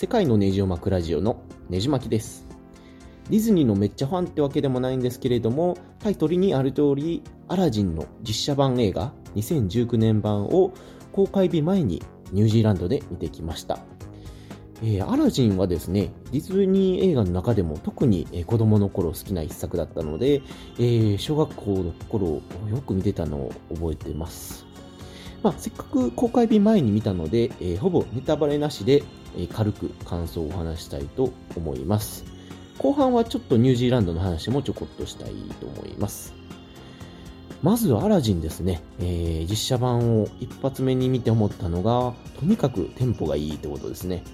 世界のネジを巻くラジオのネジ巻きです。ディズニーのめっちゃファンってわけでもないんですけれども、タイトルにある通り、アラジンの実写版映画2019年版を公開日前にニュージーランドで見てきました。えーアラジンはですね、ディズニー映画の中でも特に、え子供の頃好きな一作だったので、えー小学校の頃よく見てたのを覚えてます。まあ、せっかく公開日前に見たので、えーほぼネタバレなしで、えー軽く感想をお話したいと思います。後半はちょっとニュージーランドの話もちょこっとしたいと思います。まずアラジンですね、えー実写版を一発目に見て思ったのが、とにかくテンポがいいってことですね。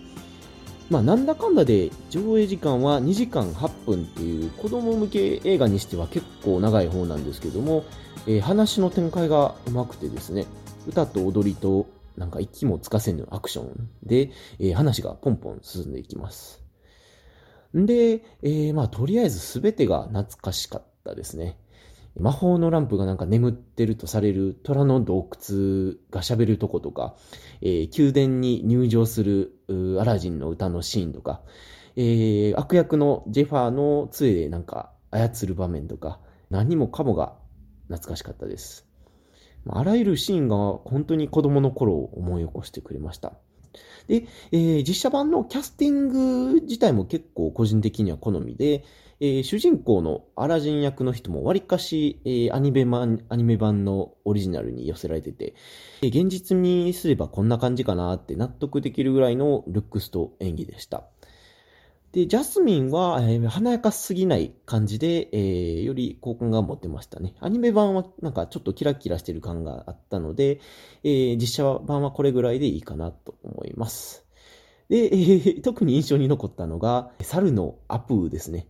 まあ、なんだかんだで上映時間は2時間8分っていう子供向け映画にしては結構長い方なんですけども、えー話の展開がうまくてですね、歌と踊りとなんか息もつかせぬアクションで、えー話がポンポン進んでいきます。んで、えーまあとりあえず全てが懐かしかったですね。魔法のランプがなんか眠ってるとされる虎の洞窟が喋るとことか、えー宮殿に入場するアラジンの歌のシーンとか、えー悪役のジェファーの杖でなんか操る場面とか、何もかもが懐かしかったです。あらゆるシーンが本当に子供の頃を思い起こしてくれました。で、えー実写版のキャスティング自体も結構個人的には好みで、えー主人公のアラジン役の人もわりかし、えーアニメ版、アニメ版のオリジナルに寄せられてて、え現実にすればこんな感じかなって納得できるぐらいのルックスと演技でした。で、ジャスミンは、えー華やかすぎない感じで、えーより好感が持てましたね。アニメ版はなんかちょっとキラキラしてる感があったので、えー実写版はこれぐらいでいいかなと思います。で、えー 特に印象に残ったのが、猿のアプーですね。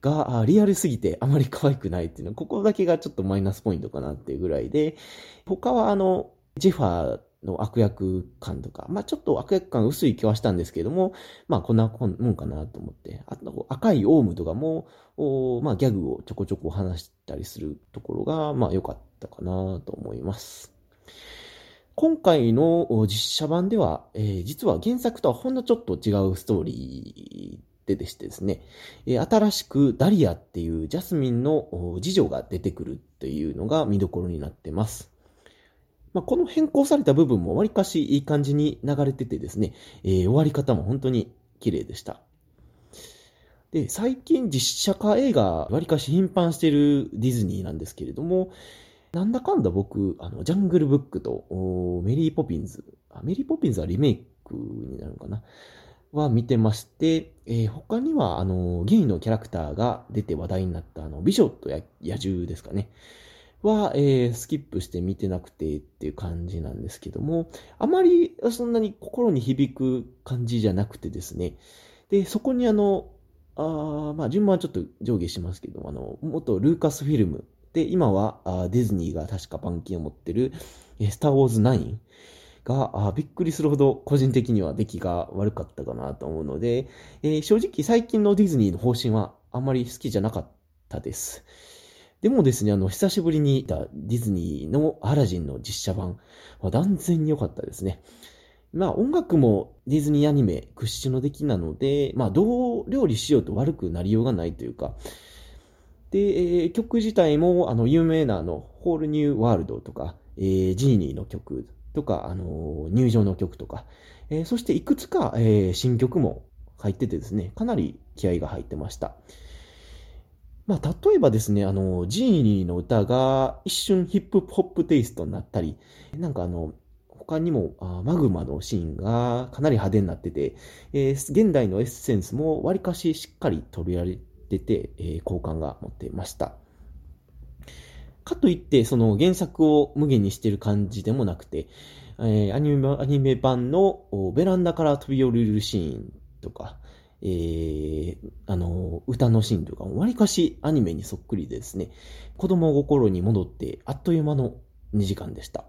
が、リアルすぎてあまり可愛くないっていうのは、ここだけがちょっとマイナスポイントかなっていうぐらいで、他はあの、ジェファーの悪役感とか、まあちょっと悪役感薄い気はしたんですけども、まあこんなもんかなと思って、あと赤いオウムとかも、まあギャグをちょこちょこ話したりするところが、まあ良かったかなと思います。今回の実写版では、えー実は原作とはほんのちょっと違うストーリーででしてですね、え新しくダリアっていうジャスミンの次女が出てくるっていうのが見どころになってます。まあ、この変更された部分もわりかしいい感じに流れててですね、えー終わり方も本当に綺麗でした。で、最近実写化映画わりかし頻繁してるディズニーなんですけれども、なんだかんだ僕、あの、ジャングルブックとメリーポピンズ、メリーポピンズはリメイクになるのかな？は見てまして、えー他には、あの、ゲイのキャラクターが出て話題になった、あの、美女と野獣ですかね。は、えースキップして見てなくてっていう感じなんですけども、あまりそんなに心に響く感じじゃなくてですね。で、そこにあの、あまあ順番はちょっと上下しますけども、あの、元ルーカスフィルムで、今はあディズニーが確か板金を持ってる、えスター・ウォーズ9があびっくりするほど個人的には出来が悪かったかなと思うので、えー正直最近のディズニーの方針はあまり好きじゃなかったです。でもですね、あの、久しぶりに見たディズニーのアラジンの実写版は断然に良かったですね。まあ音楽もディズニーアニメ屈指の出来なので、まあどう料理しようと悪くなりようがないというか、で、えー曲自体もあの有名なあの、ホールニューワールドとか、えージーニーの曲とか、あのー入場の曲とか、えーそしていくつか、えー新曲も入っててですね、かなり気合が入ってました。まあ、例えばですね、あの、ジーニーの歌が一瞬ヒップホップテイストになったり、なんかあの、他にもあマグマのシーンがかなり派手になってて、えー現代のエッセンスもわりかししっかり取り上げてて、えー好感が持っていました。かといって、その原作を無限にしてる感じでもなくて、えーアニメアニメ版のベランダから飛び降りるシーンとか、えーあの、歌のシーンとかわりかしアニメにそっくりでですね、子供心に戻ってあっという間の2時間でした。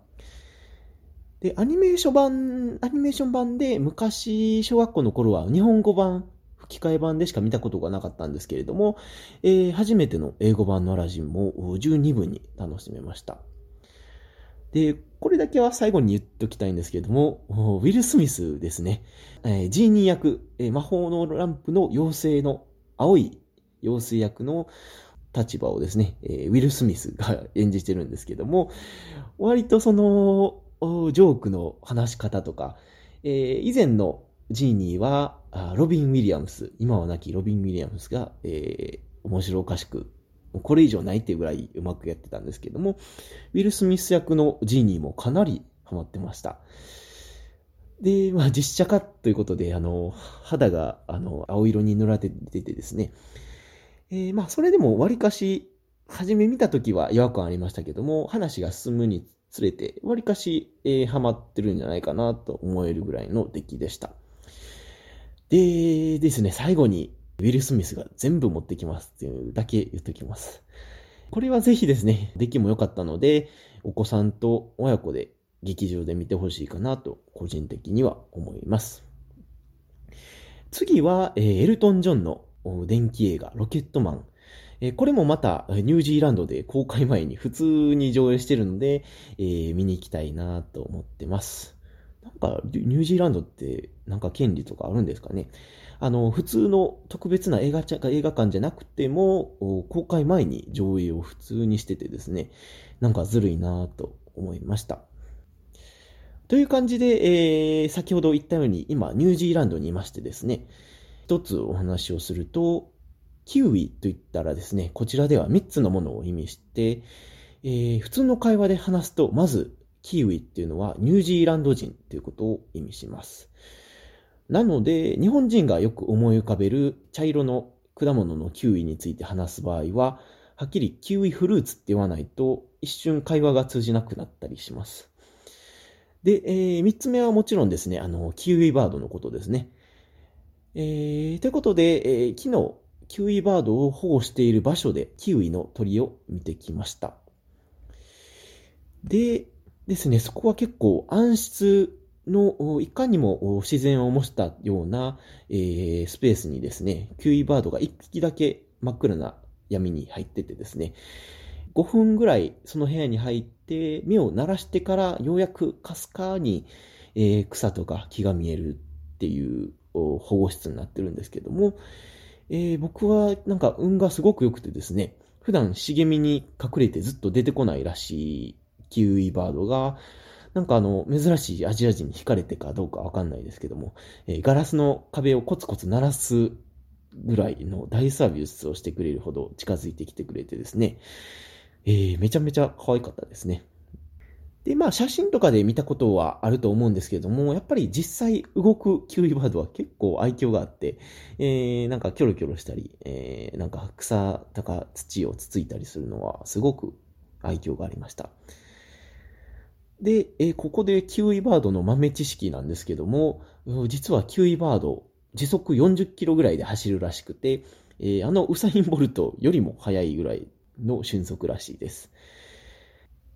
で、アニメーション版、アニメーション版で昔、小学校の頃は日本語版、吹き替え版でしか見たことがなかったんですけれども、えー初めての英語版のアラジンも十二分に楽しめました。で、これだけは最後に言っときたいんですけれども、ウィル・スミスですね。えー、ジーニー役、えー、魔法のランプの妖精の青い妖精役の立場をですね、えー、ウィル・スミスが演じてるんですけども、割とその、ジョークの話し方とか、えー、以前のジーニーは、ロビン・ウィリアムス、今は亡きロビン・ウィリアムスが、えー、面白おかしく、これ以上ないっていうぐらいうまくやってたんですけども、ウィル・スミス役のジーニーもかなりハマってました。で、まあ実写化ということで、あの、肌が、あの、青色に塗られててですね、えー、まあそれでも割かし、初め見た時は違和感ありましたけども、話が進むにつれて、割かし、えー、ハマってるんじゃないかなと思えるぐらいの出来でした。でですね、最後に、ウィル・スミスが全部持ってきますっていうだけ言っときます。これはぜひですね、出来も良かったので、お子さんと親子で劇場で見てほしいかなと、個人的には思います。次は、えー、エルトン・ジョンの電気映画、ロケットマン。えー、これもまた、ニュージーランドで公開前に普通に上映してるので、えー、見に行きたいなと思ってます。なんか、ニュージーランドって、なんか権利とかあるんですかね？あの、普通の特別な映画映画館じゃなくても、公開前に上映を普通にしててですね、なんかずるいなと思いました。という感じで、えー、先ほど言ったように、今、ニュージーランドにいましてですね、一つお話をすると、キウイと言ったらですね、こちらでは3つのものを意味して、えー、普通の会話で話すと、まず、キウイっていうのはニュージーランド人ということを意味します。なので、日本人がよく思い浮かべる茶色の果物のキウイについて話す場合は、はっきりキウイフルーツって言わないと一瞬会話が通じなくなったりします。で、えー、三つ目はもちろんですね、あの、キウイバードのことですね。えー、ということで、えー、昨日、キウイバードを保護している場所でキウイの鳥を見てきました。でですね、そこは結構暗室の、いかにも自然を模したような、えー、スペースにですね、キウイバードが一匹だけ真っ暗な闇に入っててですね、5分ぐらいその部屋に入って目を鳴らしてからようやくかすかに、えー、草とか木が見えるっていう保護室になってるんですけども、えー、僕はなんか運がすごく良くてですね、普段茂みに隠れてずっと出てこないらしいキウイバードが、なんかあの、珍しいアジア人に惹かれてかどうかわかんないですけども、えー、ガラスの壁をコツコツ鳴らすぐらいの大サービスをしてくれるほど近づいてきてくれてですね、えー、めちゃめちゃ可愛かったですね。で、まあ写真とかで見たことはあると思うんですけれども、やっぱり実際動くキウイバードは結構愛嬌があって、えー、なんかキョロキョロしたり、えー、なんか草とか土をつついたりするのはすごく愛嬌がありました。で、え、ここでキウイバードの豆知識なんですけども、実はキウイバード、時速40キロぐらいで走るらしくて、え、あのウサインボルトよりも速いぐらいの瞬速らしいです。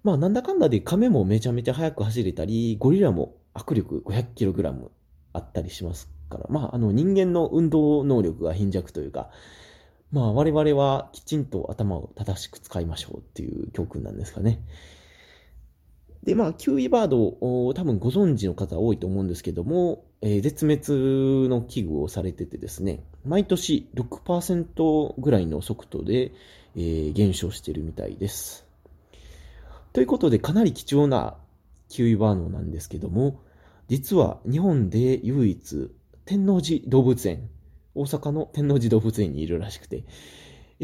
まあ、なんだかんだで亀もめちゃめちゃ速く走れたり、ゴリラも握力500キログラムあったりしますから、まあ、あの人間の運動能力が貧弱というか、まあ、我々はきちんと頭を正しく使いましょうっていう教訓なんですかね。で、まあ、キウイバードを多分ご存知の方多いと思うんですけども、えー、絶滅の危惧をされててですね、毎年6%ぐらいの速度で、えー、減少してるみたいです。ということで、かなり貴重なキウイバードなんですけども、実は日本で唯一、天王寺動物園、大阪の天王寺動物園にいるらしくて、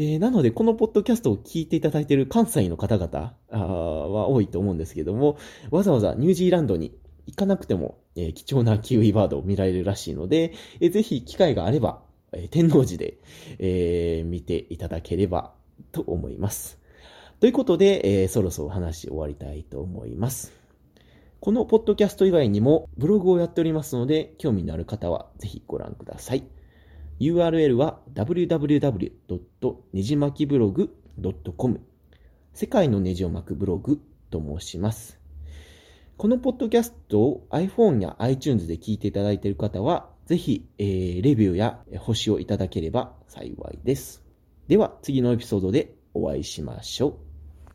えー、なので、このポッドキャストを聞いていただいている関西の方々は多いと思うんですけども、わざわざニュージーランドに行かなくても、えー、貴重なキウイバードを見られるらしいので、えー、ぜひ機会があれば、えー、天王寺で、えー、見ていただければと思います。ということで、えー、そろそろ話終わりたいと思います。このポッドキャスト以外にもブログをやっておりますので、興味のある方はぜひご覧ください。URL は www. ねじ巻きブログ .com 世界のネジを巻くブログと申します。このポッドキャストを iPhone や iTunes で聞いていただいている方は、ぜひ、えー、レビューや星をいただければ幸いです。では、次のエピソードでお会いしましょう。